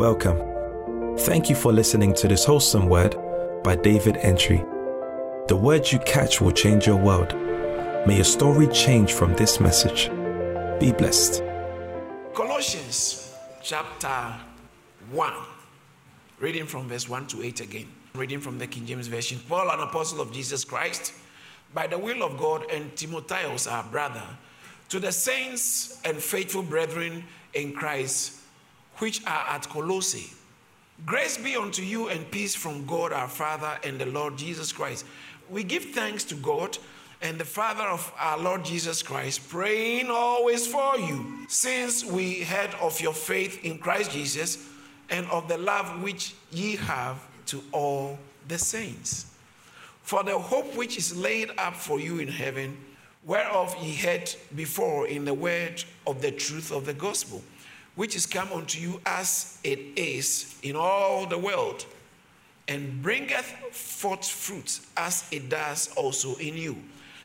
Welcome. Thank you for listening to this wholesome word by David Entry. The words you catch will change your world. May your story change from this message. Be blessed. Colossians chapter 1, reading from verse 1 to 8 again. Reading from the King James Version. Paul, an apostle of Jesus Christ, by the will of God, and Timotheus, our brother, to the saints and faithful brethren in Christ, which are at Colossae. Grace be unto you and peace from God our Father and the Lord Jesus Christ we give thanks to God and the Father of our Lord Jesus Christ, praying always for you, since we heard of your faith in Christ Jesus and of the love which ye have to all the saints. For the hope which is laid up for you in heaven, whereof ye heard before in the word of the truth of the gospel, which is come unto you as it is in all the world and bringeth forth fruit as it does also in you,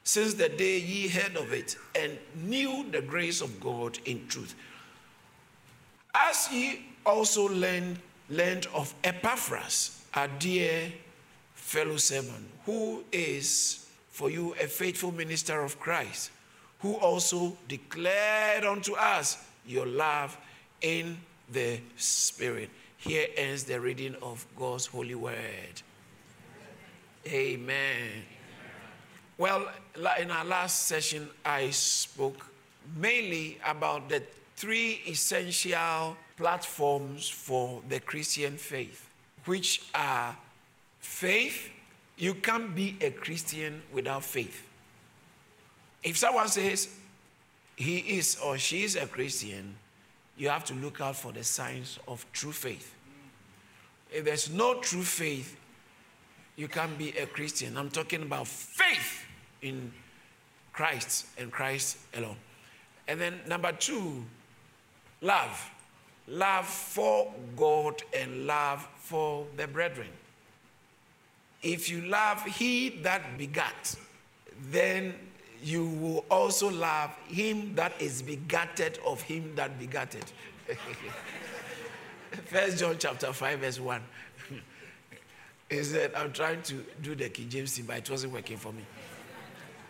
since the day ye heard of it and knew the grace of God in truth. As ye also learned, learned of Epaphras, our dear fellow servant, who is for you a faithful minister of Christ, who also declared unto us your love in the Spirit. Here ends the reading of God's holy word. Amen. Well, in our last session, I spoke mainly about the three essential platforms for the Christian faith, which are faith. You can't be a Christian without faith. If someone says he is or she is a Christian, you have to look out for the signs of true faith. If there's no true faith, you can't be a Christian. I'm talking about faith in Christ and Christ alone. And then number two, love. Love for God and love for the brethren. If you love he that begat, then you will also love him that is begatted of him that begatted. First John chapter 5, verse 1. he said, I'm trying to do the King James thing, but it wasn't working for me.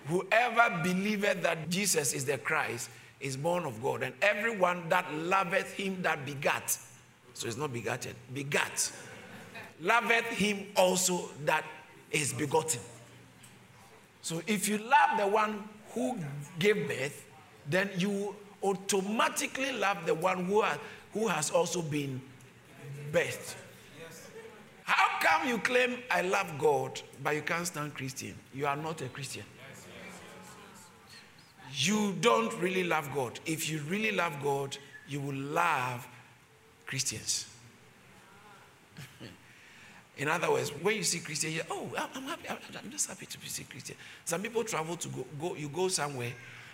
Whoever believeth that Jesus is the Christ is born of God, and everyone that loveth him that begat, so it's not begotten, begat, loveth him also that is begotten. So if you love the one who gave birth, then you automatically love the one who has, who has also been birthed. How come you claim I love God, but you can't stand Christian? You are not a Christian. You don't really love God. If you really love God, you will love Christians. In other words, when you see Christian, you oh, I'm happy. I'm just happy to see Christian. Some people travel to go, go, you go somewhere,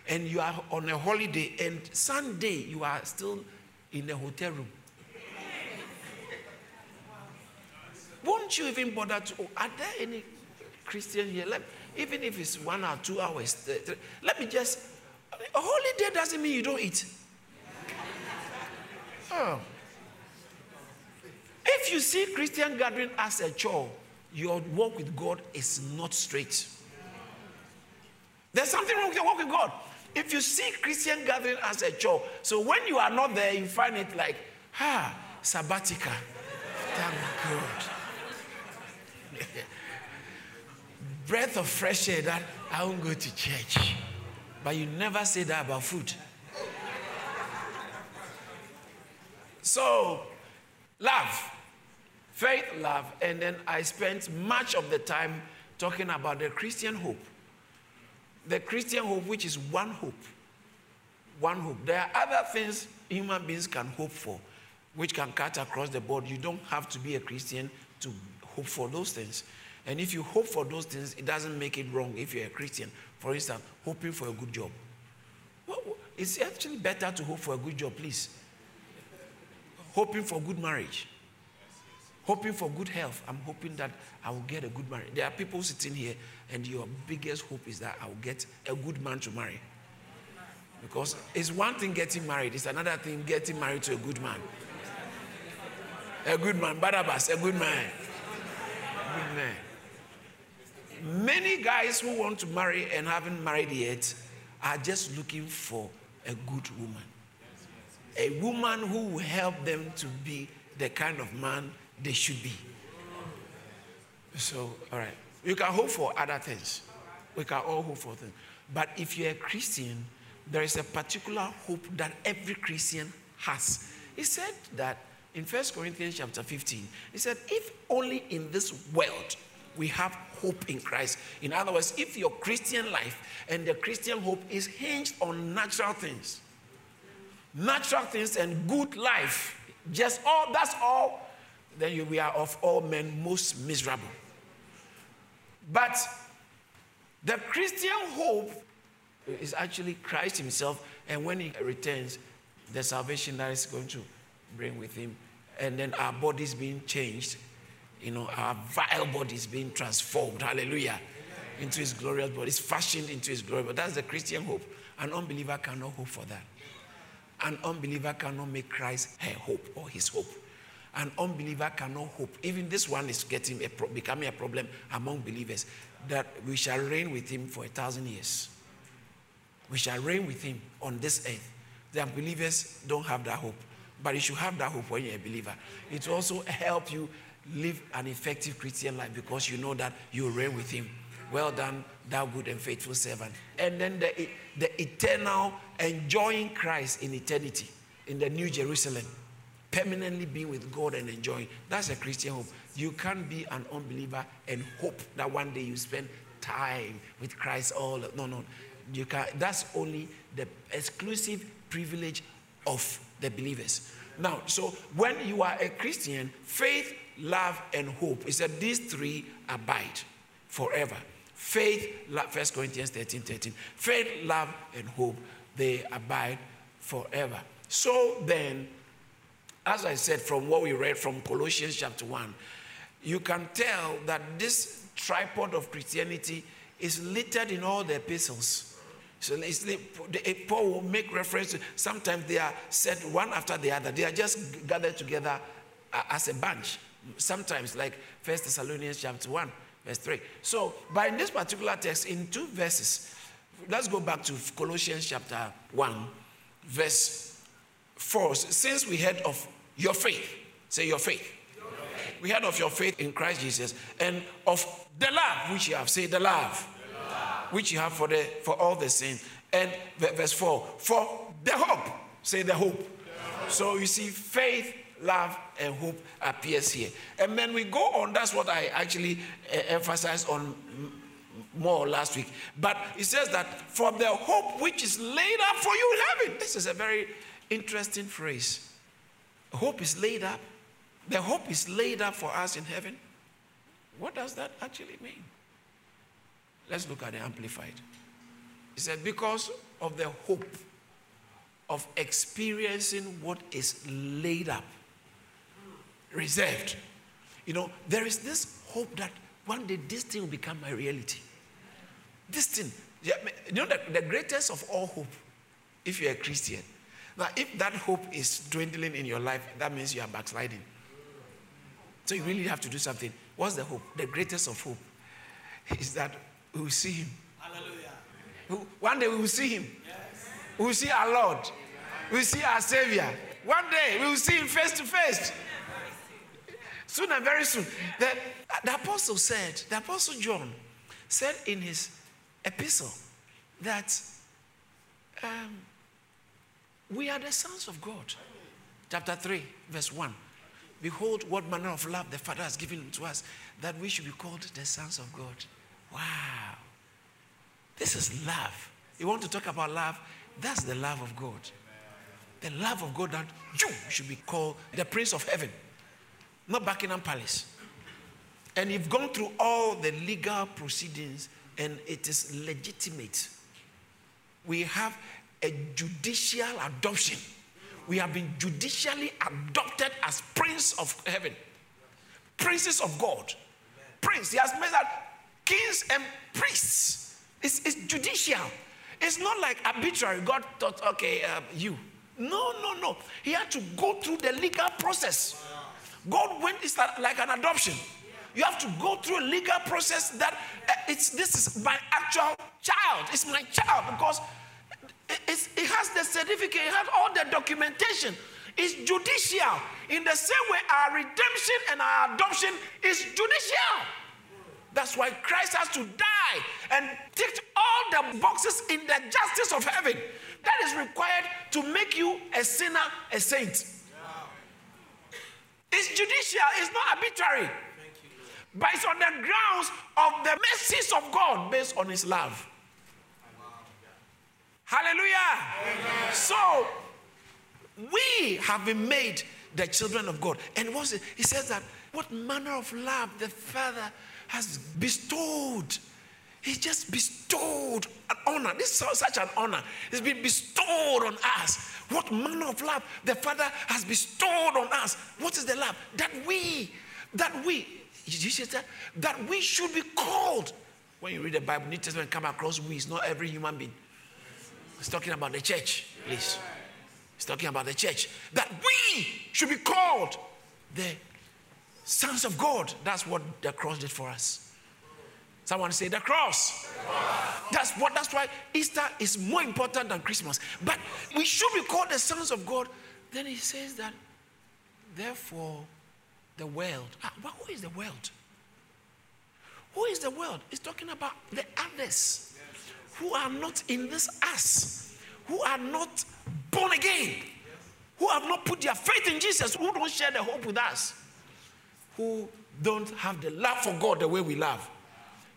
and you are on a holiday, and Sunday you are still in the hotel room. Won't you even bother to? Oh, are there any Christian here? Let, even if it's one or two hours, three, let me just. A holiday doesn't mean you don't eat. Oh. If you see Christian gathering as a chore, your walk with God is not straight. There's something wrong with your walk with God. If you see Christian gathering as a chore, so when you are not there, you find it like, ah, sabbatica. Thank God. Breath of fresh air that I won't go to church. But you never say that about food. So, love, faith, love, and then I spent much of the time talking about the Christian hope. The Christian hope, which is one hope. One hope. There are other things human beings can hope for, which can cut across the board. You don't have to be a Christian to hope for those things. And if you hope for those things, it doesn't make it wrong if you're a Christian. For instance, hoping for a good job. Well, it's actually better to hope for a good job, please. Hoping for good marriage. Hoping for good health. I'm hoping that I will get a good marriage. There are people sitting here, and your biggest hope is that I will get a good man to marry. Because it's one thing getting married, it's another thing getting married to a good man. A good man. Barnabas, a good man. A good man. Many guys who want to marry and haven't married yet are just looking for a good woman. A woman who will help them to be the kind of man they should be. So, all right. You can hope for other things. We can all hope for things. But if you're a Christian, there is a particular hope that every Christian has. He said that in 1 Corinthians chapter 15, he said, if only in this world we have hope in Christ. In other words, if your Christian life and the Christian hope is hinged on natural things, natural things and good life, just all that's all, then you, we are of all men most miserable. But the Christian hope is actually Christ Himself, and when He returns, the salvation that is going to bring with Him, and then our bodies being changed, you know, our vile bodies being transformed, hallelujah, into His glorious bodies, fashioned into His glory. But that's the Christian hope. An unbeliever cannot hope for that. An unbeliever cannot make Christ her hope or his hope. An unbeliever cannot hope. Even this one is getting a pro- becoming a problem among believers that we shall reign with him for a thousand years. We shall reign with him on this earth. The unbelievers don't have that hope, but you should have that hope when you're a believer. It will also help you live an effective Christian life because you know that you reign with him. Well done, thou good and faithful servant. And then the, the eternal enjoying Christ in eternity in the New Jerusalem, permanently being with God and enjoying. That's a Christian hope. You can't be an unbeliever and hope that one day you spend time with Christ all. No, no. You can that's only the exclusive privilege of the believers. Now, so when you are a Christian, faith, love, and hope, it said these three abide forever. Faith, love, 1 Corinthians 13 13. Faith, love, and hope, they abide forever. So then, as I said from what we read from Colossians chapter 1, you can tell that this tripod of Christianity is littered in all the epistles. So Paul will make reference to sometimes they are said one after the other. They are just gathered together uh, as a bunch. Sometimes, like First Thessalonians chapter 1, verse 3. So, but in this particular text, in two verses, let's go back to Colossians chapter 1, verse 4. Since we heard of your faith, say your faith. Your faith. We heard of your faith in Christ Jesus and of the love which you have. Say the love, the love. which you have for, the, for all the saints. And verse 4, for the hope. Say the hope. the hope. So you see, faith, love, and hope appears here. And then we go on, that's what I actually uh, emphasized on more last week. But it says that for the hope which is laid up for you in heaven. This is a very interesting phrase. Hope is laid up. The hope is laid up for us in heaven. What does that actually mean? Let's look at the Amplified. He said, because of the hope of experiencing what is laid up, reserved. You know, there is this hope that one day this thing will become my reality. This thing, you know, the, the greatest of all hope, if you're a Christian, now if that hope is dwindling in your life, that means you are backsliding. So you really have to do something. What's the hope? The greatest of hope is that we will see Him. Hallelujah. One day we will see Him. Yes. We will see our Lord. We will see our Savior. One day we will see Him face to face. Soon and very soon. The, the apostle said, the apostle John said in his epistle that um, we are the sons of God. Chapter 3, verse 1. Behold, what manner of love the Father has given to us that we should be called the sons of God. Wow. This is love. You want to talk about love? That's the love of God. The love of God that you should be called the Prince of Heaven, not Buckingham Palace. And you've gone through all the legal proceedings and it is legitimate. We have a judicial adoption. We have been judicially adopted as prince of heaven, princes of God. Prince, he has made that kings and priests. It's, it's judicial. It's not like arbitrary. God thought, okay, uh, you. No, no, no. He had to go through the legal process God went, it's like an adoption. You have to go through a legal process that uh, it's this is my actual child. It's my child because it, it has the certificate, it has all the documentation. It's judicial. In the same way, our redemption and our adoption is judicial. That's why Christ has to die and tick all the boxes in the justice of heaven. That is required to make you a sinner, a saint. It's judicial, it's not arbitrary. But it's on the grounds of the mercies of God based on his love. Hallelujah. Amen. So we have been made the children of God. And what's it? He says that what manner of love the Father has bestowed. He just bestowed an honor. This is such an honor. It's been bestowed on us. What manner of love the Father has bestowed on us. What is the love? That we, that we, Jesus said that we should be called. When you read the Bible, New Testament come across we, it's not every human being. It's talking about the church, please. He's talking about the church. That we should be called the sons of God. That's what the cross did for us. Someone say the cross. That's what that's why Easter is more important than Christmas. But we should be called the sons of God. Then he says that therefore the world. Ah, but who is the world? Who is the world? He's talking about the others who are not in this us, who are not born again, who have not put their faith in Jesus, who don't share the hope with us, who don't have the love for God the way we love.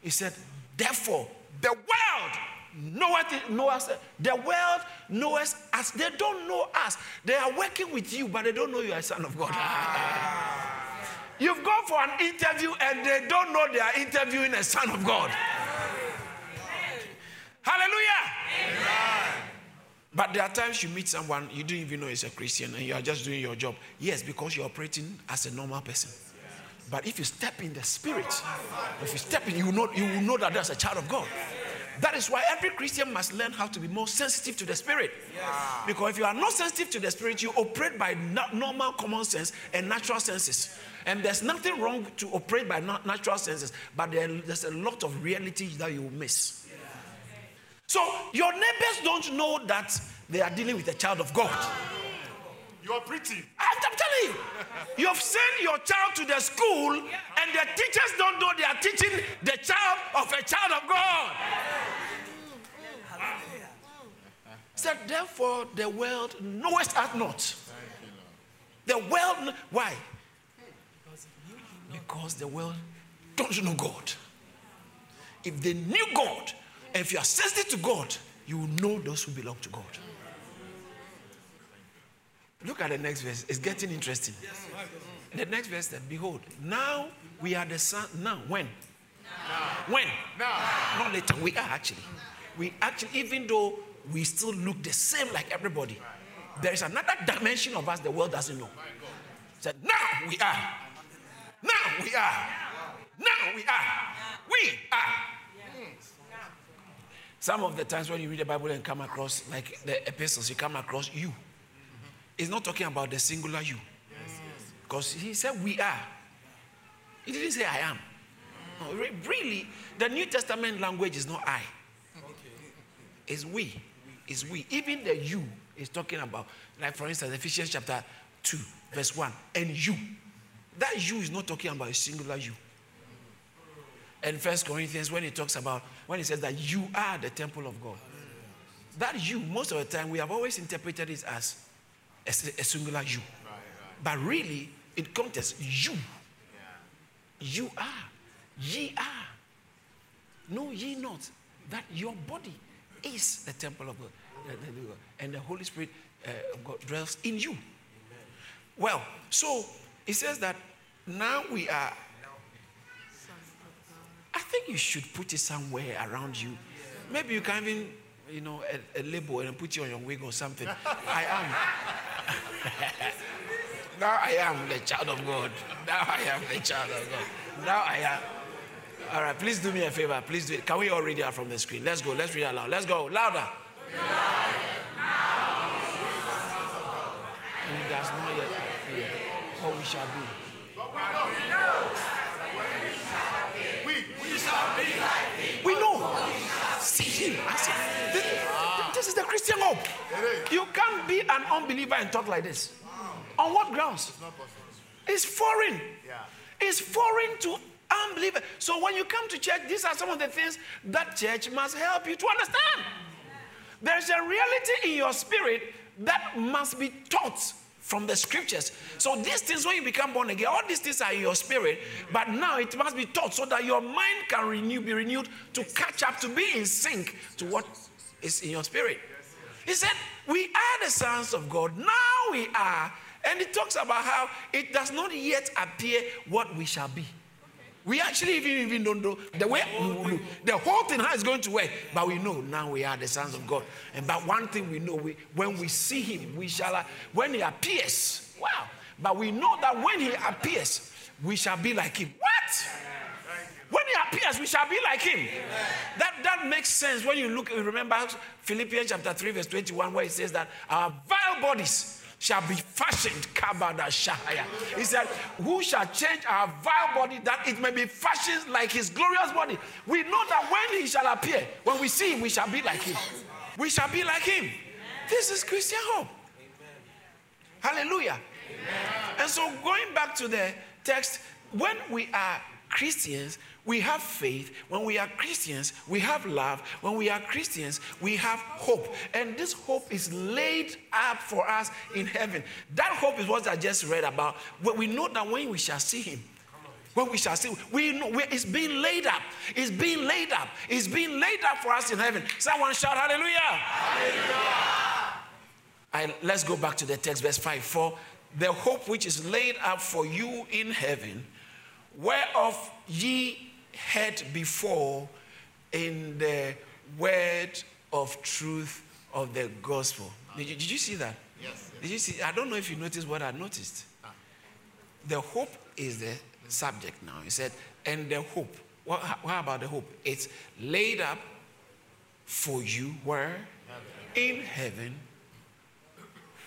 He said, therefore, the world knoweth, knoweth the world knows us. They don't know us. They are working with you, but they don't know you are a son of God. Ah. You've gone for an interview and they don't know they are interviewing a son of God. Hallelujah. Amen. But there are times you meet someone you don't even know is a Christian and you are just doing your job. Yes, because you're operating as a normal person. But if you step in the spirit, if you step in, you will know, you will know that there's a child of God. That is why every Christian must learn how to be more sensitive to the spirit. Because if you are not sensitive to the spirit, you operate by normal common sense and natural senses. And there's nothing wrong to operate by natural senses, but there's a lot of reality that you miss. So your neighbors don't know that they are dealing with a child of God. You're pretty. I'm, I'm telling you. You've sent your child to the school, and the teachers don't know they are teaching the child of a child of God. Said, so therefore, the world knoweth us not. The world, why? Because the world don't know God. If they knew God, if you are sensitive to God, you will know those who belong to God. Look at the next verse. It's getting interesting. The next verse that behold, now we are the son. Now, when? Now. When? Now. Not later. We are actually. We actually, even though we still look the same like everybody, there is another dimension of us the world doesn't know. Said, now we are. Now we are. Now we are. We are. Some of the times when you read the Bible and come across, like the epistles, you come across you. It's not talking about the singular you. Because he said we are. He didn't say I am. No, really, the New Testament language is not I. It's we. It's we. Even the you is talking about, like for instance, Ephesians chapter 2, verse 1, and you. That you is not talking about a singular you. And First Corinthians, when he talks about, when he says that you are the temple of God, that you, most of the time, we have always interpreted it as a, a singular you. But really, in context, you. You are. Ye are. Know ye not that your body is the temple of God. And the Holy Spirit uh, God dwells in you. Well, so it says that now we are I think you should put it somewhere around you. Maybe you can even, you know, a, a label and put it on your wig or something. I am. now I am the child of God. Now I am the child of God. Now I am. All right, please do me a favor. Please do it. Can we all read it out from the screen? Let's go. Let's read it loud. Let's go. Louder. And that's not yet what we shall. We know. See. I say, this, this is the Christian hope. You can't be an unbeliever and talk like this. On what grounds? It's foreign. It's foreign to unbelievers. So when you come to church, these are some of the things that church must help you to understand. There's a reality in your spirit that must be taught from the scriptures. So these things, when you become born again, all these things are in your spirit, but now it must be taught so that your mind can renew, be renewed to catch up, to be in sync to what is in your spirit. He said, We are the sons of God. Now we are. And he talks about how it does not yet appear what we shall be. We actually even, even don't know the way the whole thing how it's going to work, but we know now we are the sons of God. And but one thing we know, we, when we see Him, we shall when He appears. Wow! But we know that when He appears, we shall be like Him. What? When He appears, we shall be like Him. That that makes sense when you look. Remember Philippians chapter three verse twenty-one, where it says that our vile bodies shall be fashioned. Kabada Shahaya. He said, Who shall change our vile body that it may be fashioned like his glorious body? We know that when he shall appear, when we see him, we shall be like him. We shall be like him. This is Christian hope. Hallelujah. And so, going back to the text, when we are Christians, we have faith. When we are Christians, we have love. When we are Christians, we have hope. And this hope is laid up for us in heaven. That hope is what I just read about. We know that when we shall see Him, when we shall see, we know it's being laid up. It's being laid up. It's being laid up for us in heaven. Someone shout hallelujah. Hallelujah. I, let's go back to the text, verse 5. For the hope which is laid up for you in heaven, whereof ye heard before in the word of truth of the gospel. Did you, did you see that? Yes, Did you see? I don't know if you noticed what I noticed. Ah. The hope is the subject now. He said, and the hope. What, what about the hope? It's laid up for you where? In heaven.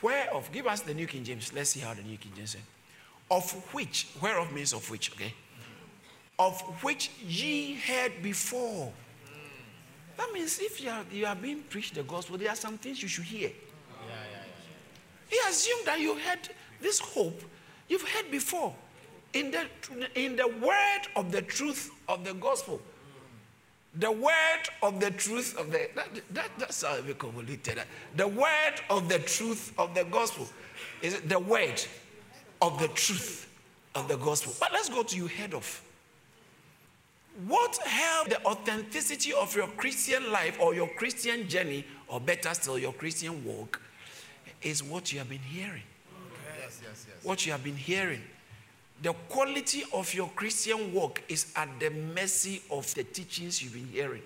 Whereof, give us the New King James. Let's see how the New King James says. Of which, whereof means of which, okay? of which ye heard before. That means if you are, you are being preached the gospel, there are some things you should hear. Yeah, yeah, yeah. He assumed that you had this hope you've heard before in the, in the word of the truth of the gospel. The word of the truth of the that, that, that's how we convoluted that. Eh? The word of the truth of the gospel. Is it the word of the truth of the gospel? But let's go to you head of. What helped the authenticity of your Christian life or your Christian journey, or better still, your Christian walk, is what you have been hearing. Yes, yes, yes. What you have been hearing. The quality of your Christian walk is at the mercy of the teachings you've been hearing.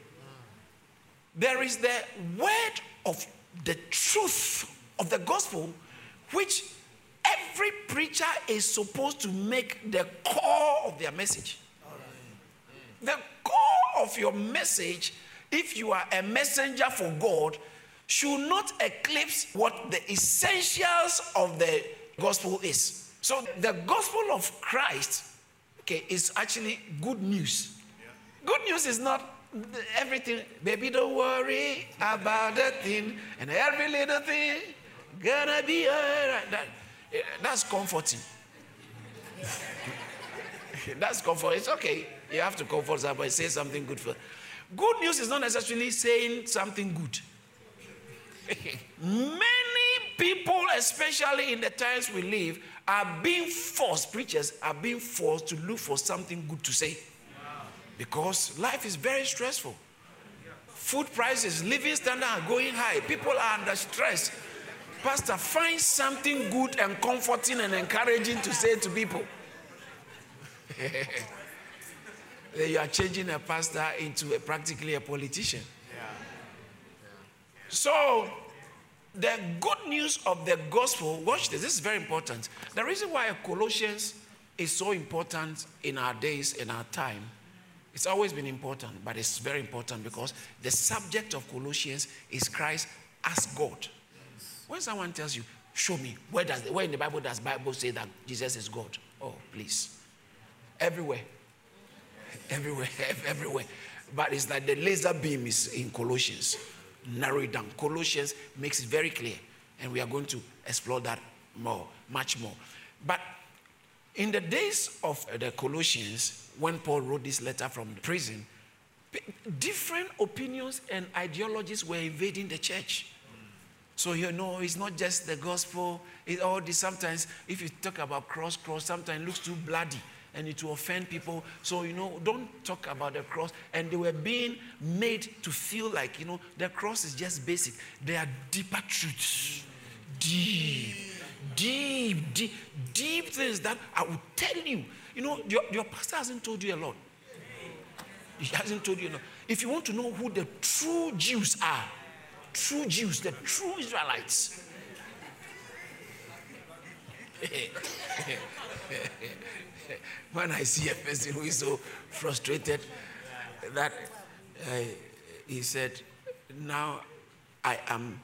There is the word of the truth of the gospel, which every preacher is supposed to make the core of their message. The core of your message, if you are a messenger for God, should not eclipse what the essentials of the gospel is. So the gospel of Christ, okay, is actually good news. Good news is not everything, baby, don't worry about that thing, and every little thing gonna be alright. That, that's comforting. that's comforting. It's okay. You have to comfort somebody, say something good for. Good news is not necessarily saying something good. Many people, especially in the times we live, are being forced, preachers are being forced to look for something good to say. Because life is very stressful. Food prices, living standard are going high. People are under stress. Pastor, find something good and comforting and encouraging to say to people. you are changing a pastor into a, practically a politician. Yeah. So, the good news of the gospel, watch this, this is very important. The reason why Colossians is so important in our days, in our time, it's always been important, but it's very important because the subject of Colossians is Christ as God. When someone tells you, show me, where does where in the Bible does Bible say that Jesus is God? Oh, please. Everywhere. Everywhere, everywhere. But it's like the laser beam is in Colossians. Narrow it down. Colossians makes it very clear. And we are going to explore that more, much more. But in the days of the Colossians, when Paul wrote this letter from prison, different opinions and ideologies were invading the church. So you know, it's not just the gospel. It all this sometimes, if you talk about cross, cross sometimes looks too bloody and it will offend people. So you know, don't talk about the cross. And they were being made to feel like you know the cross is just basic. There are deeper truths, deep, deep, deep, deep things that I will tell you. You know, your, your pastor hasn't told you a lot. He hasn't told you enough. If you want to know who the true Jews are, true Jews, the true Israelites. when I see a person who is so frustrated that uh, he said, Now I am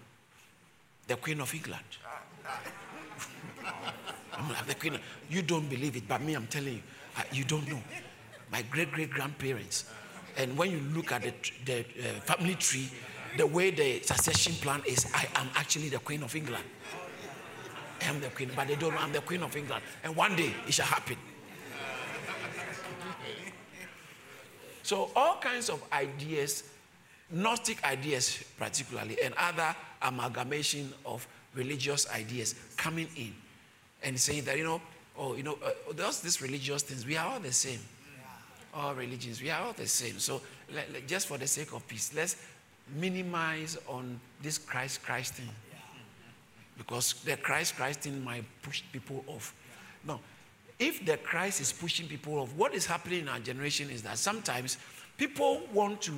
the Queen of England. I'm the Queen. you don't believe it, but me, I'm telling you, you don't know. My great great grandparents and when you look at the, the uh, family tree, the way the succession plan is, I am actually the Queen of England. I am the Queen, but they don't know I'm the Queen of England. And one day it shall happen. So, all kinds of ideas, Gnostic ideas particularly, and other amalgamation of religious ideas coming in and saying that, you know, oh, you know, uh, those these religious things, we are all the same all religions. We are all the same. So let, let, just for the sake of peace, let's minimize on this Christ Christ thing. Because the Christ Christ thing might push people off. Now, If the Christ is pushing people off, what is happening in our generation is that sometimes people want to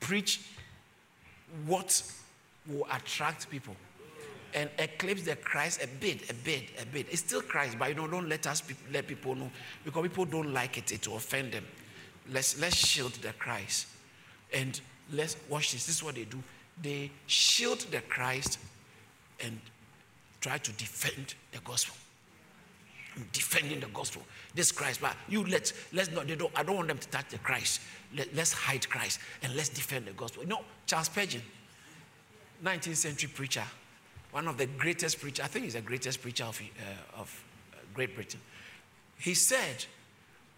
preach what will attract people and eclipse the Christ a bit, a bit, a bit. It's still Christ, but you know, don't let us let people know because people don't like it. It will offend them. Let's let's shield the Christ, and let's watch this. This is what they do. They shield the Christ and try to defend the gospel. I'm defending the gospel. This Christ, but you let's let's not. They don't. I don't want them to touch the Christ. Let, let's hide Christ and let's defend the gospel. You know, Charles Spurgeon, 19th century preacher one of the greatest preachers, I think he's the greatest preacher of, uh, of Great Britain. He said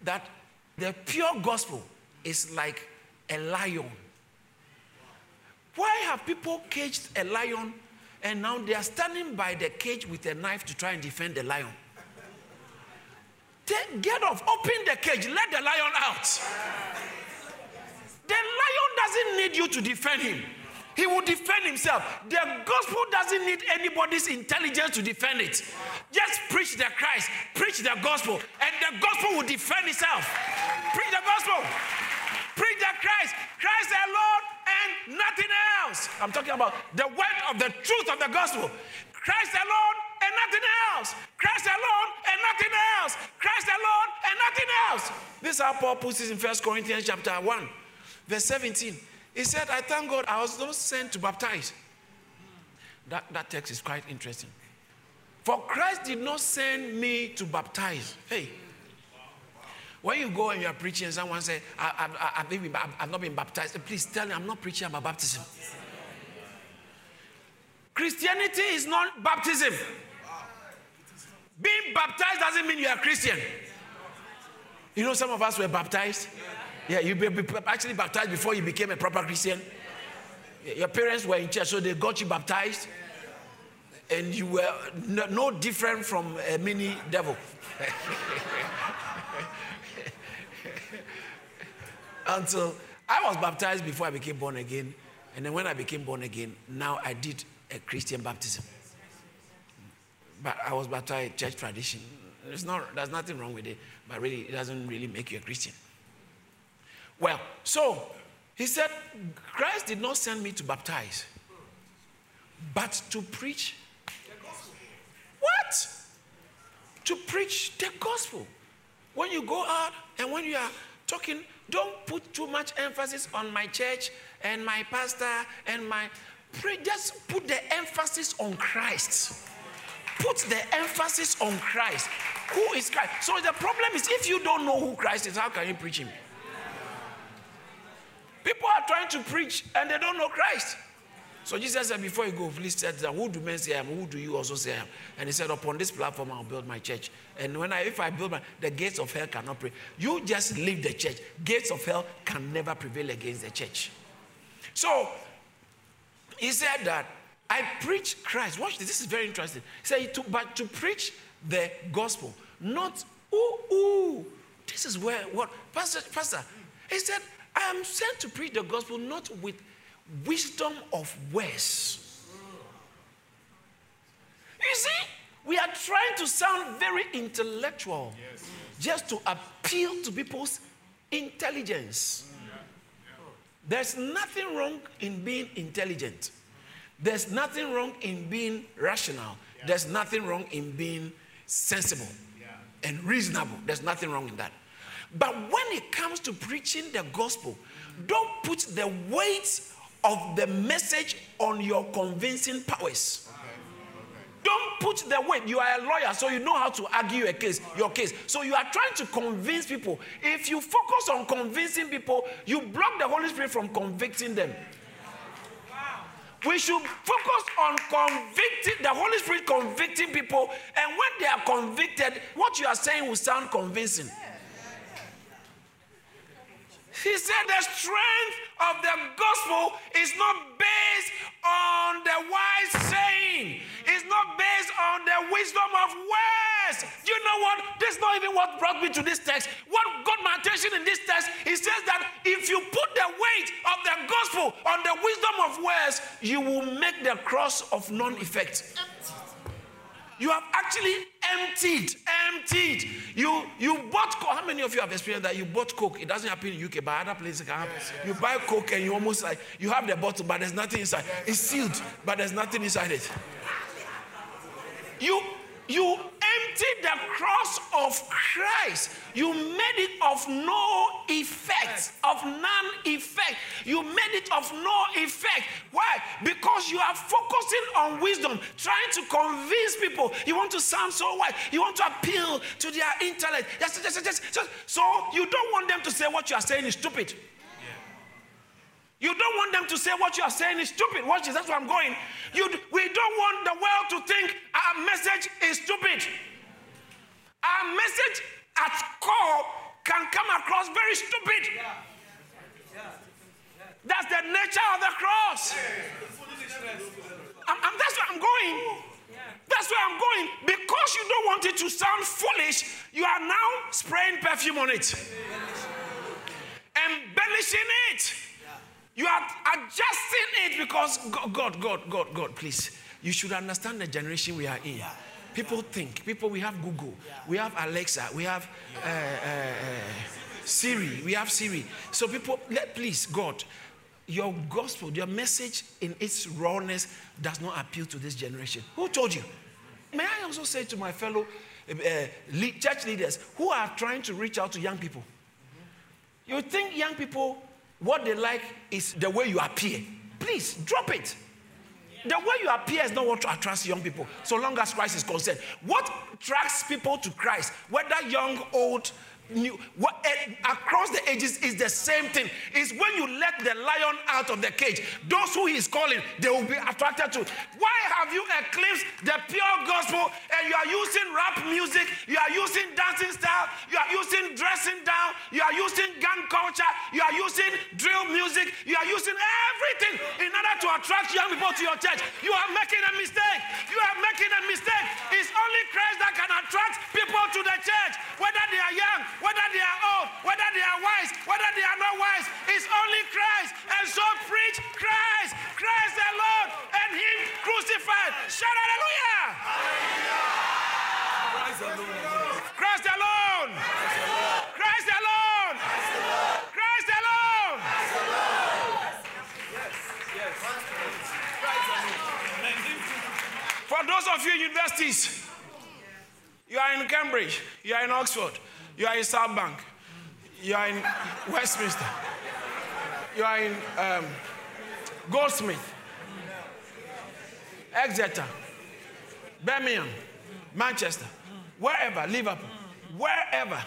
that the pure gospel is like a lion. Why have people caged a lion and now they are standing by the cage with a knife to try and defend the lion? Take, get off, open the cage, let the lion out. The lion doesn't need you to defend him. He will defend himself. The gospel doesn't need anybody's intelligence to defend it. Just preach the Christ, preach the gospel, and the gospel will defend itself. Preach the gospel, preach the Christ, Christ alone, and nothing else. I'm talking about the word of the truth of the gospel. Christ alone and nothing else. Christ alone and nothing else. Christ alone and nothing else. This is how Paul puts it in First Corinthians chapter 1, verse 17. He said, I thank God I was not sent to baptize. That, that text is quite interesting. For Christ did not send me to baptize. Hey, when you go and you are preaching and someone says, I, I, I, I've not been baptized, please tell me I'm not preaching about baptism. Christianity is not baptism. Being baptized doesn't mean you are Christian. You know, some of us were baptized. Yeah, you actually baptized before you became a proper Christian. Your parents were in church, so they got you baptized, and you were no different from a mini devil. Until I was baptized before I became born again, and then when I became born again, now I did a Christian baptism. But I was baptized church tradition. There's, not, there's nothing wrong with it, but really, it doesn't really make you a Christian. Well, so he said, Christ did not send me to baptize, but to preach. What? To preach the gospel. When you go out and when you are talking, don't put too much emphasis on my church and my pastor and my. Pray, just put the emphasis on Christ. Put the emphasis on Christ. Who is Christ? So the problem is if you don't know who Christ is, how can you preach him? People are trying to preach and they don't know Christ. So Jesus said, Before you go, please tell them, Who do men say I am? Who do you also say I am? And he said, Upon this platform, I'll build my church. And when I, if I build my, the gates of hell cannot prevail. You just leave the church. Gates of hell can never prevail against the church. So he said that I preach Christ. Watch this. This is very interesting. He said, to, but to preach the gospel, not ooh ooh. This is where what Pastor Pastor. He said, I am sent to preach the gospel not with wisdom of words. You see, we are trying to sound very intellectual yes. just to appeal to people's intelligence. There's nothing wrong in being intelligent. There's nothing wrong in being rational. There's nothing wrong in being sensible and reasonable. There's nothing wrong in that. But when it comes to preaching the gospel, don't put the weight of the message on your convincing powers. Don't put the weight. You are a lawyer, so you know how to argue a case, your case. So you are trying to convince people. If you focus on convincing people, you block the Holy Spirit from convicting them. We should focus on convicting the Holy Spirit convicting people, and when they are convicted, what you are saying will sound convincing. He said the strength of the gospel is not based on the wise saying, it's not based on the wisdom of words. You know what? This is not even what brought me to this text. What got my attention in this text, he says that if you put the weight of the gospel on the wisdom of words, you will make the cross of non effect. You have actually emptied, emptied. You you bought coke. How many of you have experienced that? You bought coke. It doesn't happen in UK, but other places it can happen. Yes, yes. You buy coke and you almost like you have the bottle, but there's nothing inside. It's sealed, but there's nothing inside it. You you emptied the cross of Christ. You made it of no effect, of none effect. You made it of no effect. Why? Because you are focusing on wisdom, trying to convince people. You want to sound so wise. You want to appeal to their intellect. Yes, yes, yes, yes. So you don't want them to say what you are saying is stupid. You don't want them to say what you are saying is stupid. Watch this, that's where I'm going. You, we don't want the world to think our message is stupid. Our message at core can come across very stupid. That's the nature of the cross. I'm, I'm, that's where I'm going. That's where I'm going. Because you don't want it to sound foolish, you are now spraying perfume on it, embellishing it. You are adjusting it because God, God, God, God, please. You should understand the generation we are in. People think, people, we have Google, we have Alexa, we have uh, uh, uh, Siri, we have Siri. So, people, let please, God, your gospel, your message in its rawness does not appeal to this generation. Who told you? May I also say to my fellow uh, church leaders who are trying to reach out to young people? You think young people what they like is the way you appear. Please drop it. The way you appear is not what attracts young people, so long as Christ is concerned. What attracts people to Christ, whether young, old, what, uh, across the ages is the same thing. Is when you let the lion out of the cage, those who he's calling, they will be attracted to. Why have you eclipsed the pure gospel and you are using rap music, you are using dancing style, you are using dressing down, you are using gang culture, you are using drill music, you are using everything in order to attract young people to your church. You are making a mistake. You are making a mistake. It's only Christ that can attract people to the church, whether they are young, whether they are old, whether they are wise, whether they are not wise, it's only Christ. And so preach Christ, Christ the Lord, and Him crucified. Shout hallelujah! Christ alone. Christ alone. Christ alone. Christ alone. Yes, yes. For those of you in universities, you are in Cambridge, you are in Oxford, you are in South Bank. You are in Westminster. You are in um, Goldsmith, Exeter, Birmingham, Manchester. wherever, Liverpool, wherever,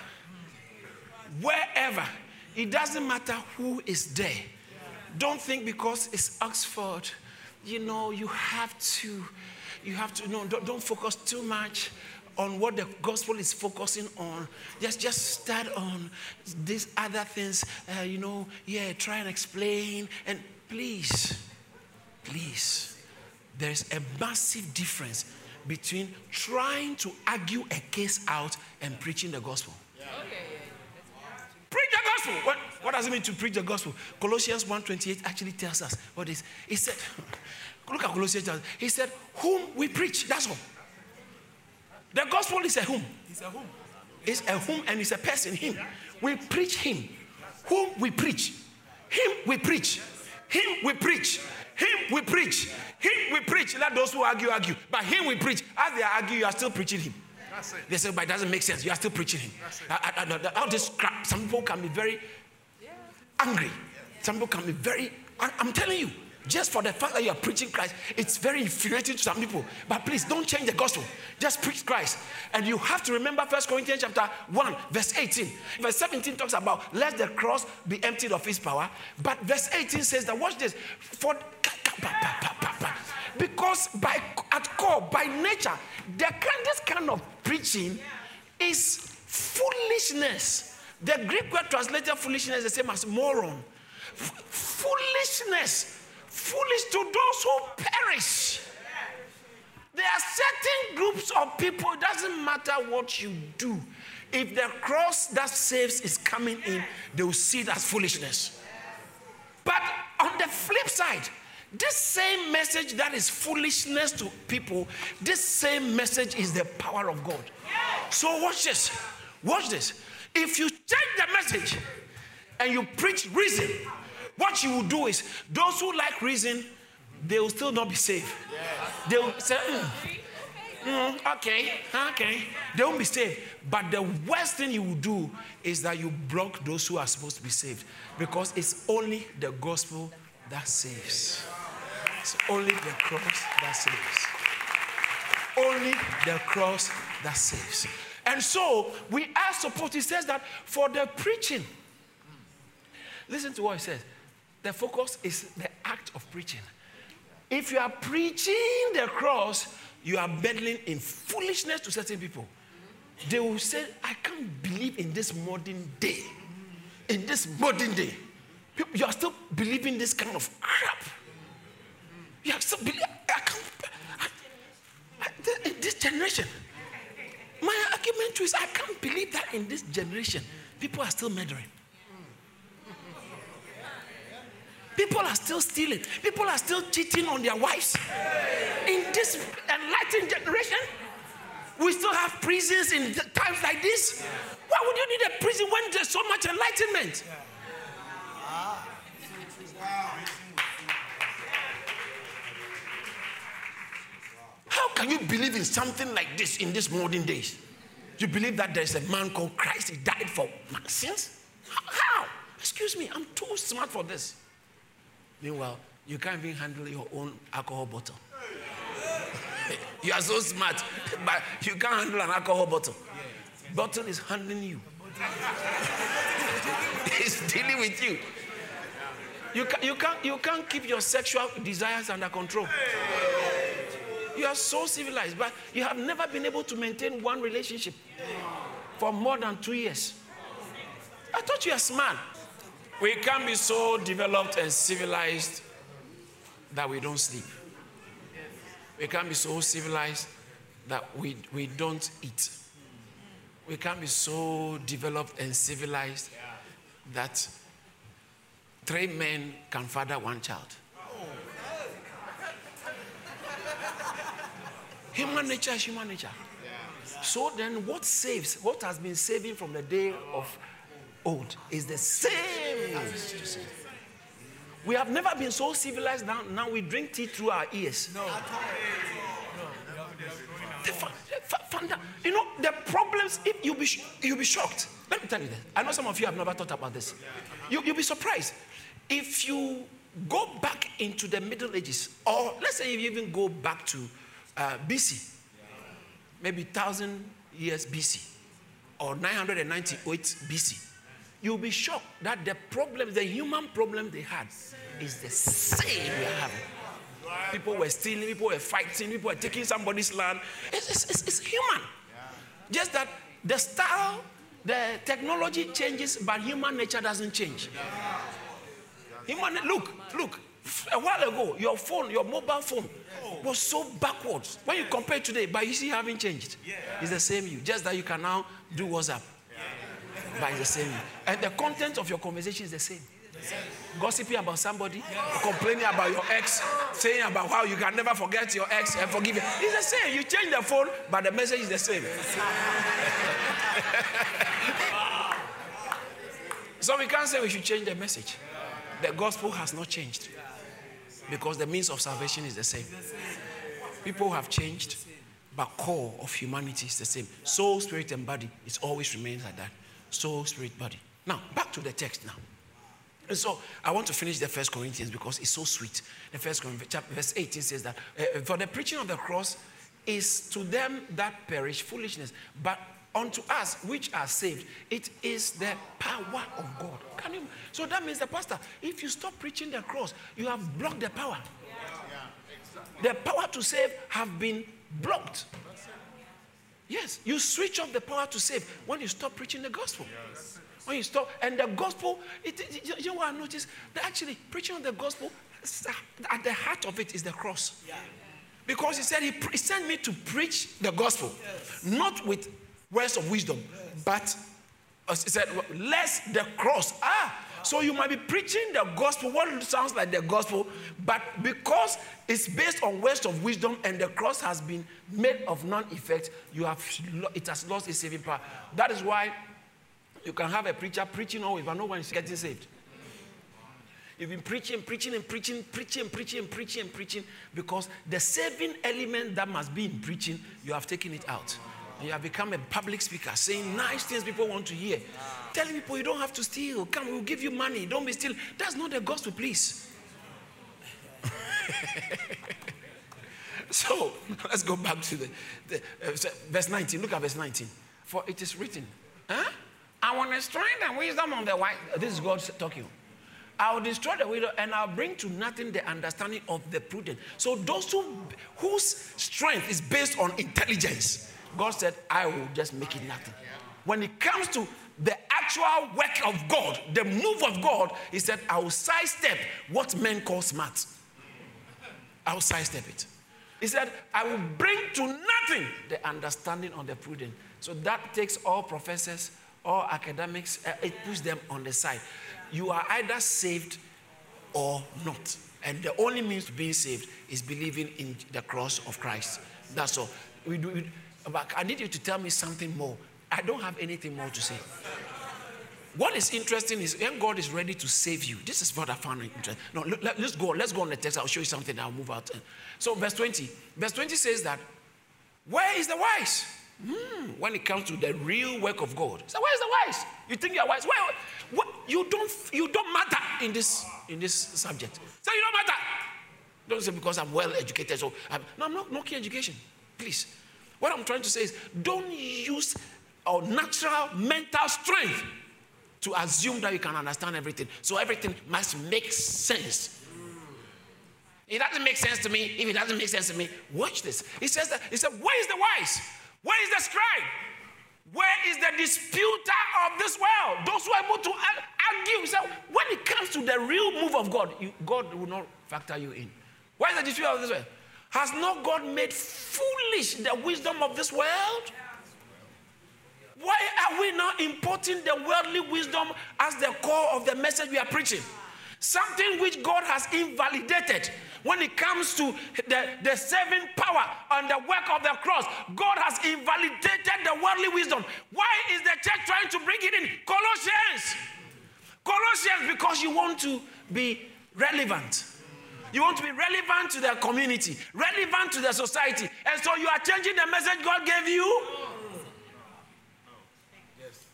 wherever. It doesn't matter who is there. Don't think because it's Oxford, you know, you have to, you have to, no, don't, don't focus too much on what the gospel is focusing on. Just, just start on these other things, uh, you know, yeah, try and explain. And please, please, there's a massive difference between trying to argue a case out and preaching the gospel. Yeah. Okay. Preach the gospel. What, what does it mean to preach the gospel? Colossians 1.28 actually tells us what is. He said, look at Colossians. He said, whom we preach. That's all. The gospel is a whom. It's a whom. It's a whom and it's a person, him. We preach him. Whom we preach. Him we preach. Him we preach. Him we preach. Him we preach. Let those who argue argue. But him we preach. As they argue, you are still preaching him. They say, but it doesn't make sense. You are still preaching him. I, I, I, all this crap. Some people can be very angry. Some people can be very. I, I'm telling you, just for the fact that you are preaching Christ, it's very infuriating to some people. But please don't change the gospel. Just preach Christ. And you have to remember 1 Corinthians chapter 1, verse 18. Verse 17 talks about let the cross be emptied of its power. But verse 18 says that watch this. For because by at core, by nature, the kind this kind of preaching is foolishness. The Greek word translated foolishness is the same as moron. F- foolishness. Foolish to those who perish. There are certain groups of people, it doesn't matter what you do. If the cross that saves is coming in, they will see it as foolishness. But on the flip side, this same message that is foolishness to people, this same message is the power of God. So watch this. Watch this. If you change the message and you preach reason, what you will do is those who like reason, they will still not be saved. They will say, "Mm, mm, okay, okay. They won't be saved. But the worst thing you will do is that you block those who are supposed to be saved because it's only the gospel that saves. It's only the cross that saves. Only the cross that saves. And so we are supposed, he says that for the preaching, listen to what he says. The focus is the act of preaching. If you are preaching the cross, you are meddling in foolishness to certain people. They will say, I can't believe in this modern day. In this modern day, people, you are still believing this kind of crap. You are still believing, I can't, I, I, in this generation. My argument is, I can't believe that in this generation, people are still murdering. People are still stealing. People are still cheating on their wives. In this enlightened generation, we still have prisons in times like this. Why would you need a prison when there's so much enlightenment? How can you believe in something like this in these modern days? You believe that there's a man called Christ, he died for my sins? How? Excuse me, I'm too smart for this. Meanwhile, you can't even handle your own alcohol bottle. you are so smart, but you can't handle an alcohol bottle. Bottle is handling you. it's dealing with you. You, can, you, can't, you can't keep your sexual desires under control. You are so civilized, but you have never been able to maintain one relationship for more than two years. I thought you were smart. We can't be so developed and civilized that we don't sleep. We can't be so civilized that we, we don't eat. We can't be so developed and civilized that three men can father one child. Human nature is human nature. So then, what saves, what has been saving from the day of old, is the same. We have never been so civilized now. Now we drink tea through our ears. No. The fa- fa- funda- you know the problems. If you be sh- you'll be shocked. Let me tell you this. I know some of you have never thought about this. You, you'll be surprised if you go back into the Middle Ages, or let's say you even go back to uh, BC, maybe thousand years BC or 998 BC, you'll be shocked that the problem, the human problem they had, is the same we are having. People were stealing, people were fighting, people were taking somebody's land. It's, it's, it's, it's human. Just that the style, the technology changes, but human nature doesn't change. Human, look, look. A while ago, your phone, your mobile phone, was so backwards. When you compare today, but you see, you haven't changed. It's the same you. Just that you can now do WhatsApp. But the same. And the content of your conversation is the same. Gossiping about somebody, complaining about your ex, saying about how you can never forget your ex and forgive him. It's the same. You change the phone, but the message is the same. so we can't say we should change the message. The gospel has not changed because the means of salvation is the same. People have changed, but core of humanity is the same. Soul, spirit, and body, it always remains like that. Soul, spirit, body. Now, back to the text now. And so I want to finish the First Corinthians because it's so sweet. The First Corinthians, chapter, verse 18 says that uh, for the preaching of the cross is to them that perish foolishness, but unto us which are saved, it is the power of God. Can you? So that means the pastor, if you stop preaching the cross, you have blocked the power. The power to save have been blocked. Yes, you switch off the power to save when you stop preaching the gospel. When you stop, and the gospel, it, it, you know what I noticed? That actually, preaching the gospel, at the heart of it is the cross. Because he said, He, he sent me to preach the gospel, not with words of wisdom, but he said, less the cross. Ah, so you might be preaching the gospel, what sounds like the gospel, but because it's based on words of wisdom and the cross has been made of non-effect, you have it has lost its saving power. That is why you can have a preacher preaching always, but no one is getting saved. You've been preaching, preaching, and preaching, preaching, preaching, preaching, and preaching, because the saving element that must be in preaching, you have taken it out. You have become a public speaker saying nice things people want to hear. Telling people you don't have to steal. Come, we'll give you money. Don't be stealing. That's not the gospel, please. so let's go back to the, the uh, verse 19. Look at verse 19. For it is written, huh? I want to strength and wisdom on the wise. This is God talking. I will destroy the widow and I'll bring to nothing the understanding of the prudent. So those who whose strength is based on intelligence, God said, I will just make it nothing. When it comes to the actual work of God, the move of God, He said, I will sidestep what men call smart. I will sidestep it. He said, I will bring to nothing the understanding of the prudent. So that takes all professors, all academics, uh, it puts them on the side. You are either saved or not. And the only means to being saved is believing in the cross of Christ. That's all. We do, we, but I need you to tell me something more. I don't have anything more to say. What is interesting is when God is ready to save you. This is what I found interesting. No, let, us go. Let's go on the text. I'll show you something. I'll move out. So, verse 20. Verse 20 says that, Where is the wise? Hmm, when it comes to the real work of God. So, where is the wise? You think you're wise? Where, what, you, don't, you don't matter in this, in this subject. So, you don't matter. Don't say because I'm well educated. So, I'm, no, I'm not knocking education. Please. What I'm trying to say is don't use our natural mental strength to assume that you can understand everything. So everything must make sense. It doesn't make sense to me. If it doesn't make sense to me, watch this. He says that he said, Where is the wise? Where is the scribe? Where is the disputer of this world? Those who are able to argue. So when it comes to the real move of God, you, God will not factor you in. Where is the disputer of this world? Has not God made foolish the wisdom of this world? Why are we now importing the worldly wisdom as the core of the message we are preaching? Something which God has invalidated when it comes to the, the saving power and the work of the cross. God has invalidated the worldly wisdom. Why is the church trying to bring it in? Colossians. Colossians, because you want to be relevant. You want to be relevant to the community, relevant to the society. And so you are changing the message God gave you. Yes.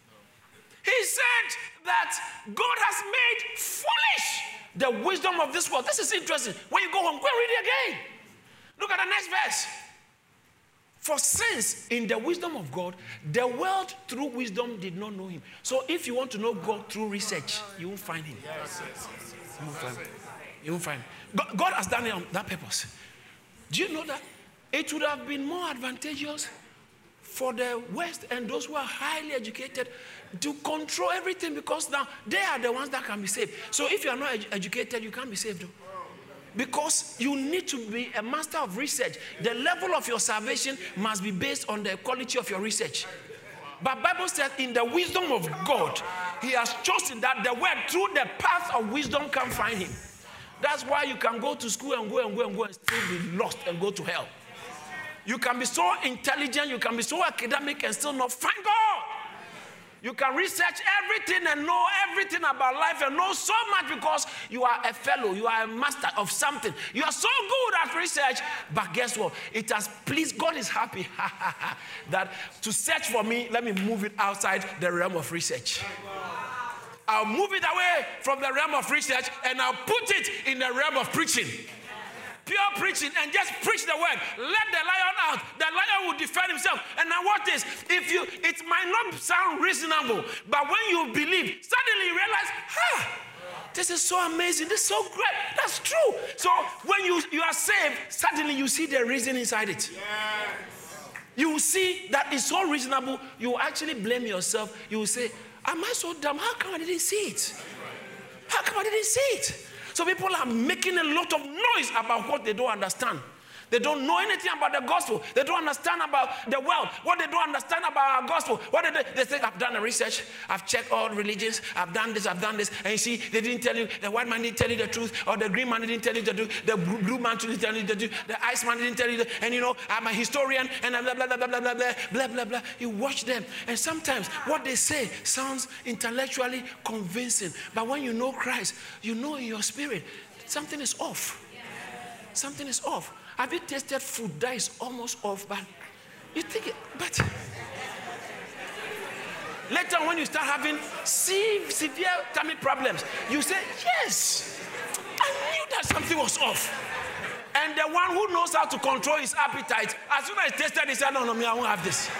He said that God has made foolish the wisdom of this world. This is interesting. When you go home, go and read it again. Look at the next verse. For since in the wisdom of God, the world through wisdom did not know him. So if you want to know God through research, you won't find him. You won't find him. You won't find him. God, has done it on that purpose. Do you know that? It would have been more advantageous for the West and those who are highly educated to control everything because now they are the ones that can be saved. So if you are not ed- educated, you can't be saved. Because you need to be a master of research. The level of your salvation must be based on the quality of your research. But Bible says in the wisdom of God, He has chosen that the word through the path of wisdom can find him. That's why you can go to school and go and go and go and still be lost and go to hell. You can be so intelligent, you can be so academic and still not find God. You can research everything and know everything about life and know so much because you are a fellow, you are a master of something. You are so good at research, but guess what? It has pleased God is happy that to search for me, let me move it outside the realm of research. I'll move it away from the realm of research and I'll put it in the realm of preaching pure preaching and just preach the word. Let the lion out. The lion will defend himself. And now what is? If you, it might not sound reasonable, but when you believe, suddenly you realize, ha. This is so amazing. This is so great. That's true. So when you, you are saved, suddenly you see the reason inside it. You will see that it's so reasonable. You will actually blame yourself. You will say, Am I so dumb? How come I didn't see it? How come I didn't see it? So people are making a lot of noise about what they don't understand. They don't know anything about the gospel. They don't understand about the world. What they don't understand about our gospel. What they, they think, I've done the research. I've checked all religions. I've done this. I've done this. And you see, they didn't tell you. The white man didn't tell you the truth, or the green man didn't tell you the truth. The blue man didn't tell you the truth. The ice man didn't tell you. The, and you know, I'm a historian, and blah blah blah blah blah blah blah blah blah blah. You watch them, and sometimes what they say sounds intellectually convincing, but when you know Christ, you know in your spirit something is off. Something is off. Have you tasted food that is almost off, but you think, it, but later when you start having severe tummy problems, you say, yes, I knew that something was off. And the one who knows how to control his appetite, as soon as he tasted, he said, no, no, me, I won't have this.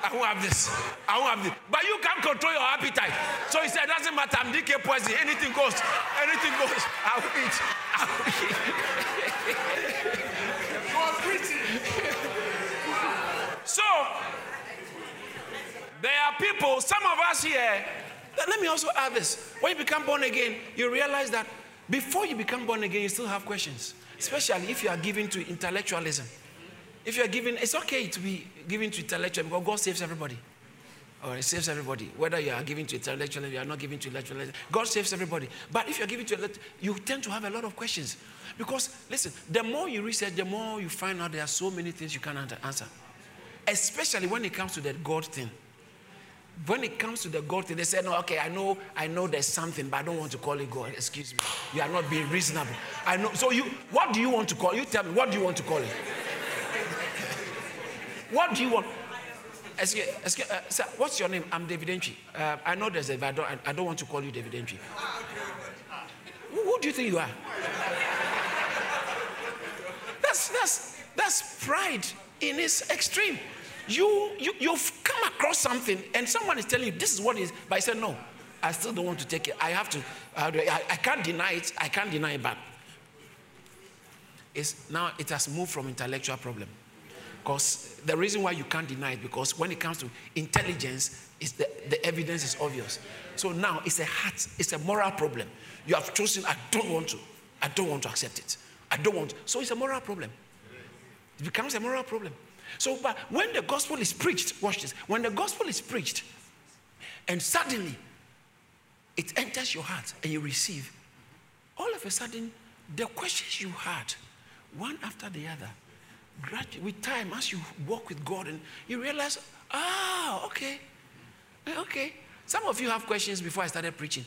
I won't have this. I won't have this. But you can't control your appetite. So he said, doesn't matter, I'm DK poison. Anything goes. Anything goes. I will eat. I will eat. So, there are people, some of us here, let me also add this. When you become born again, you realize that before you become born again, you still have questions, especially if you are given to intellectualism. If you are given, it's okay to be given to intellectualism because God saves everybody. Or He saves everybody. Whether you are given to intellectualism, you are not given to intellectualism, God saves everybody. But if you're given to you tend to have a lot of questions. Because, listen, the more you research, the more you find out there are so many things you cannot answer especially when it comes to the God thing. When it comes to the God thing, they say, no, okay, I know, I know there's something, but I don't want to call it God. Excuse me. You are not being reasonable. I know. So you what do you want to call? You tell me, what do you want to call it? what do you want? Excuse, excuse, uh, sir, what's your name? I'm David Antwi. Uh, I know there's a, but I don't, I don't want to call you David Antwi. Who, who do you think you are? That's, that's, that's pride in its extreme. You, you, you've come across something and someone is telling you this is what is, but I said, no, I still don't want to take it. I have to, I, I can't deny it. I can't deny it, but it's, now it has moved from intellectual problem. Because the reason why you can't deny it, because when it comes to intelligence, is the, the evidence is obvious. So now it's a heart, it's a moral problem. You have chosen, I don't want to, I don't want to accept it. I don't want. So it's a moral problem. It becomes a moral problem. So, but when the gospel is preached, watch this. When the gospel is preached, and suddenly it enters your heart and you receive, all of a sudden, the questions you had, one after the other, gradually, with time, as you walk with God, and you realize, ah, okay, okay. Some of you have questions before I started preaching,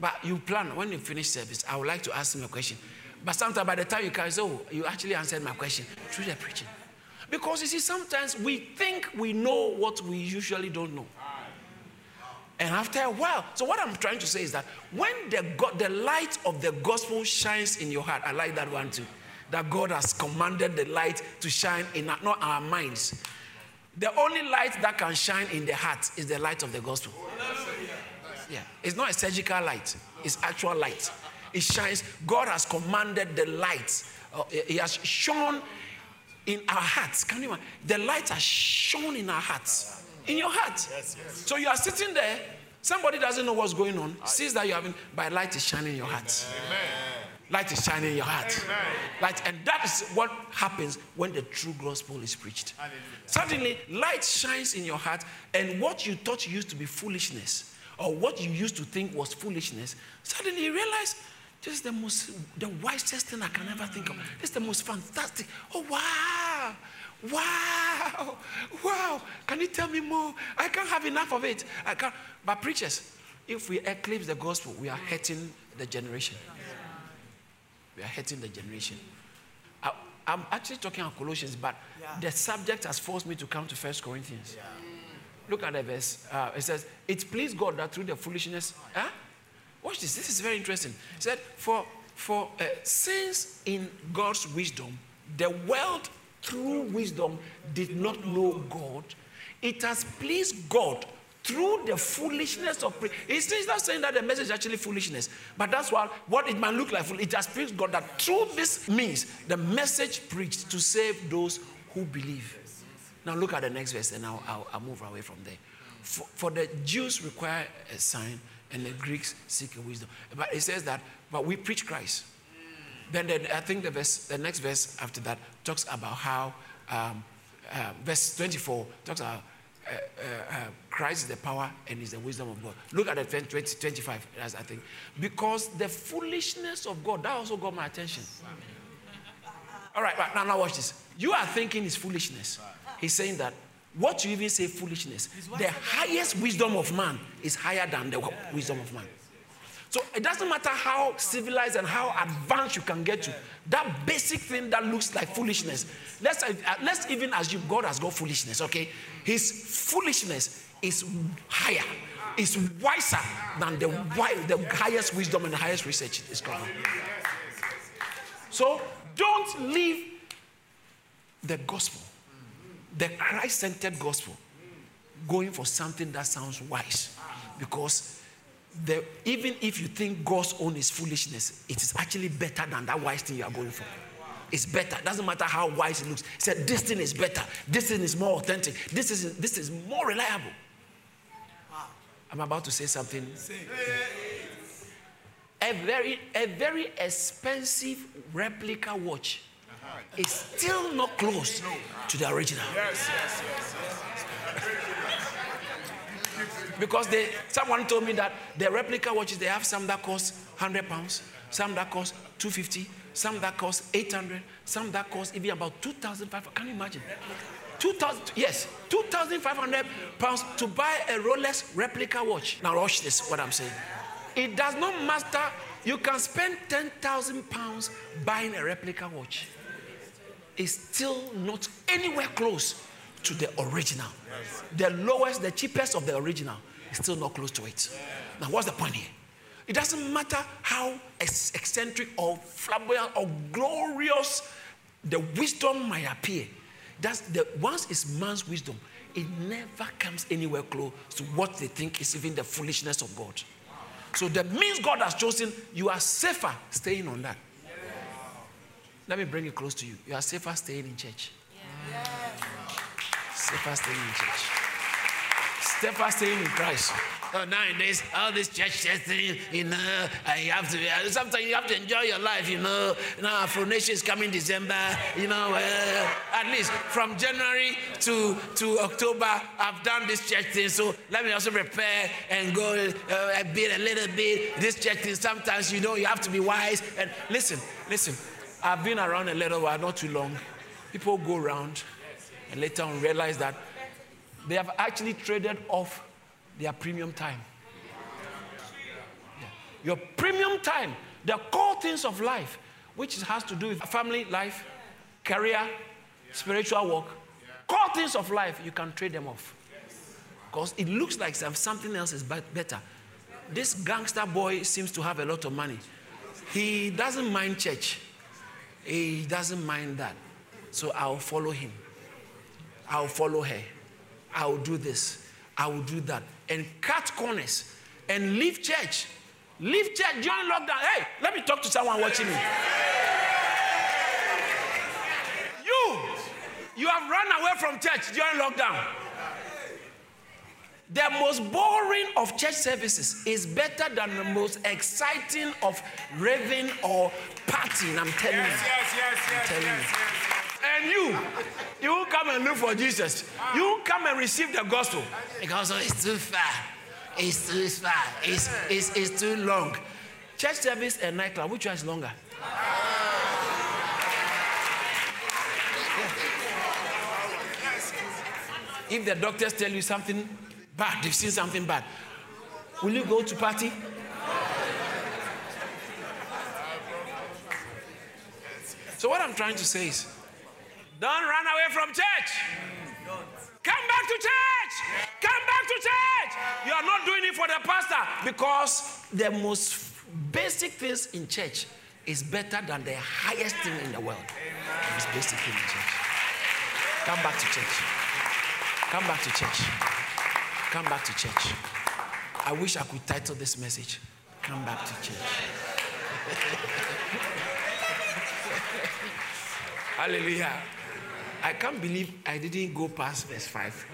but you plan when you finish service. I would like to ask him a question. But sometimes by the time you come, say, oh, you actually answered my question through the preaching. Because you see, sometimes we think we know what we usually don't know. And after a while, so what I'm trying to say is that when the, God, the light of the gospel shines in your heart, I like that one too. that God has commanded the light to shine in our, not our minds. The only light that can shine in the heart is the light of the gospel. Yeah, it's not a surgical light, it's actual light. It shines. God has commanded the light. Uh, he has shone in our hearts. Can you imagine? The light has shone in our hearts. In your heart. Yes, yes. So you are sitting there, somebody doesn't know what's going on, sees that you're having, but light is shining in your heart. Amen. Light is shining in your heart. Amen. Light, and that is what happens when the true gospel is preached. Suddenly, light shines in your heart, and what you thought used to be foolishness, or what you used to think was foolishness, suddenly you realize this is the most, the wisest thing I can ever think of. This is the most fantastic. Oh, wow. Wow. Wow. Can you tell me more? I can't have enough of it. I can't. But preachers, if we eclipse the gospel, we are hurting the generation. We are hurting the generation. I, am actually talking on Colossians, but yeah. the subject has forced me to come to First Corinthians. Yeah. Look at the verse. Uh, it says, It pleased God that through the foolishness, huh? Watch this. This is very interesting. He said, For, for uh, since in God's wisdom, the world through wisdom did not know God, it has pleased God through the foolishness of prayer. He's not saying that the message is actually foolishness, but that's what, what it might look like. It has pleased God that through this means the message preached to save those who believe. Now look at the next verse and I'll, I'll, I'll move away from there. For, for the Jews require a sign, and the Greeks seek wisdom. But it says that, but we preach Christ. Then, I think the verse, the next verse after that talks about how, um, uh, verse 24 talks about uh, uh, uh, Christ is the power and is the wisdom of God. Look at the 20, 25, as I think. Because the foolishness of God, that also got my attention. All right, right now, now watch this. You are thinking it's foolishness. He's saying that what you even say foolishness, the highest wisdom of man is higher than the wisdom of man. So it doesn't matter how civilized and how advanced you can get to, that basic thing that looks like foolishness. Let's, uh, let's even assume God has got foolishness, okay? His foolishness is higher, is wiser than the, the highest wisdom and the highest research is going So don't leave the gospel the Christ centered gospel going for something that sounds wise. Because the, even if you think God's own is foolishness, it is actually better than that wise thing you are going for. It's better. Doesn't matter how wise it looks. Said, This thing is better. This thing is more authentic. This is, this is more reliable. I'm about to say something. A very, a very expensive replica watch is still not close to the original. Yes, yes, yes, because they, someone told me that the replica watches, they have some that cost 100 pounds, some that cost 250, some that cost 800, some that cost even about 2,500. Can you imagine? 2,000, yes, 2,500 pounds to buy a Rolex replica watch. Now, watch this, what I'm saying. It does not matter. You can spend 10,000 pounds buying a replica watch is still not anywhere close to the original. The lowest, the cheapest of the original is still not close to it. Now, what's the point here? It doesn't matter how eccentric or flamboyant or glorious the wisdom might appear. That's the once it's man's wisdom, it never comes anywhere close to what they think is even the foolishness of God. So the means God has chosen, you are safer staying on that. Let me bring it close to you. You are safer staying in church. Yeah. Safer staying in church. Safer staying in Christ. Oh, nowadays, all this church thing, you know, you have to, uh, sometimes you have to enjoy your life, you know. Now, Afro Nation is coming December, you know, uh, at least from January to, to October, I've done this church thing, so let me also prepare and go uh, a bit, a little bit. This church thing, sometimes, you know, you have to be wise. And listen, listen, I've been around a little while, not too long. People go around and later on realize that they have actually traded off their premium time. Yeah. Your premium time, the core things of life, which has to do with family life, career, spiritual work, core things of life, you can trade them off. Because it looks like something else is better. This gangster boy seems to have a lot of money. He doesn't mind church. He doesn't mind that. So I'll follow him. I'll follow her. I'll do this. I will do that. And cut corners and leave church. Leave church during lockdown. Hey, let me talk to someone watching me. You, you have run away from church during lockdown. The most boring of church services is better than the most exciting of raving or partying. I'm telling Yes, you. yes, yes, yes, yes, you. yes. And you, you come and look for Jesus. You come and receive the gospel because it's too far. It's too far. It's, it's, it's too long. Church service and nightclub, which one is longer? If the doctors tell you something bad, they've seen something bad, will you go to party? So what I'm trying to say is, don't run away from church. Come back to church. Come back to church. You are not doing it for the pastor because the most basic things in church is better than the highest thing in the world. Most basic thing in church. Come back to church. Come back to church. Come back to church. I wish I could title this message, Come Back to Church. Hallelujah. I can't believe I didn't go past verse 5.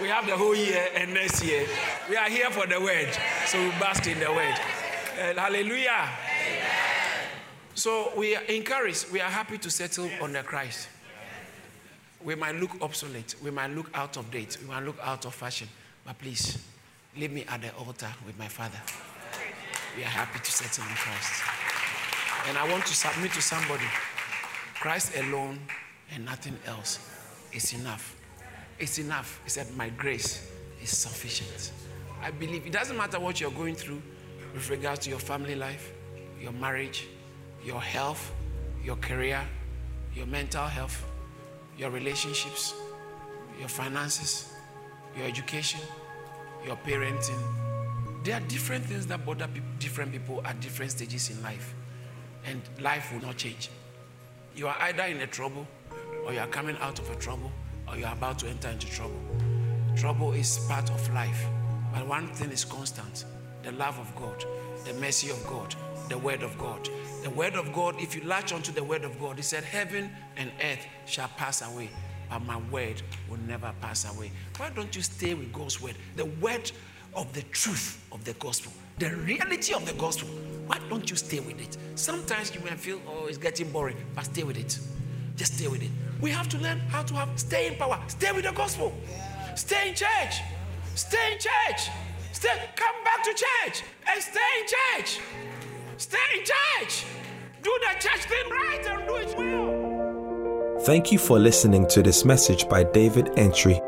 We have the whole year and next year. We are here for the word. So we bask in the word. And hallelujah. So we are encouraged. We are happy to settle on the Christ. We might look obsolete. We might look out of date. We might look out of fashion. But please, leave me at the altar with my father. We are happy to settle in Christ. And I want to submit to somebody Christ alone and nothing else is enough. It's enough. He said, My grace is sufficient. I believe it doesn't matter what you're going through with regards to your family life, your marriage, your health, your career, your mental health, your relationships, your finances, your education, your parenting. There are different things that bother peop- different people at different stages in life and life will not change. You are either in a trouble, or you are coming out of a trouble, or you are about to enter into trouble. Trouble is part of life, but one thing is constant the love of God, the mercy of God, the word of God. The word of God, if you latch onto the word of God, He said, Heaven and earth shall pass away, but my word will never pass away. Why don't you stay with God's word? The word of the truth of the gospel, the reality of the gospel. Why don't you stay with it? Sometimes you may feel, oh, it's getting boring, but stay with it. Just stay with it. We have to learn how to have stay in power. Stay with the gospel. Stay in church. Stay in church. Stay. Come back to church and stay in church. Stay in church. Do the church thing right and do it well. Thank you for listening to this message by David Antwi.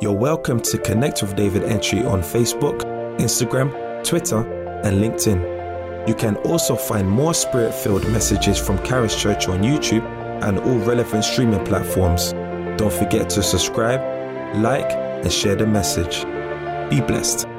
You're welcome to connect with David Antwi on Facebook, Instagram, Twitter, and LinkedIn. You can also find more spirit filled messages from Charis Church on YouTube and all relevant streaming platforms. Don't forget to subscribe, like, and share the message. Be blessed.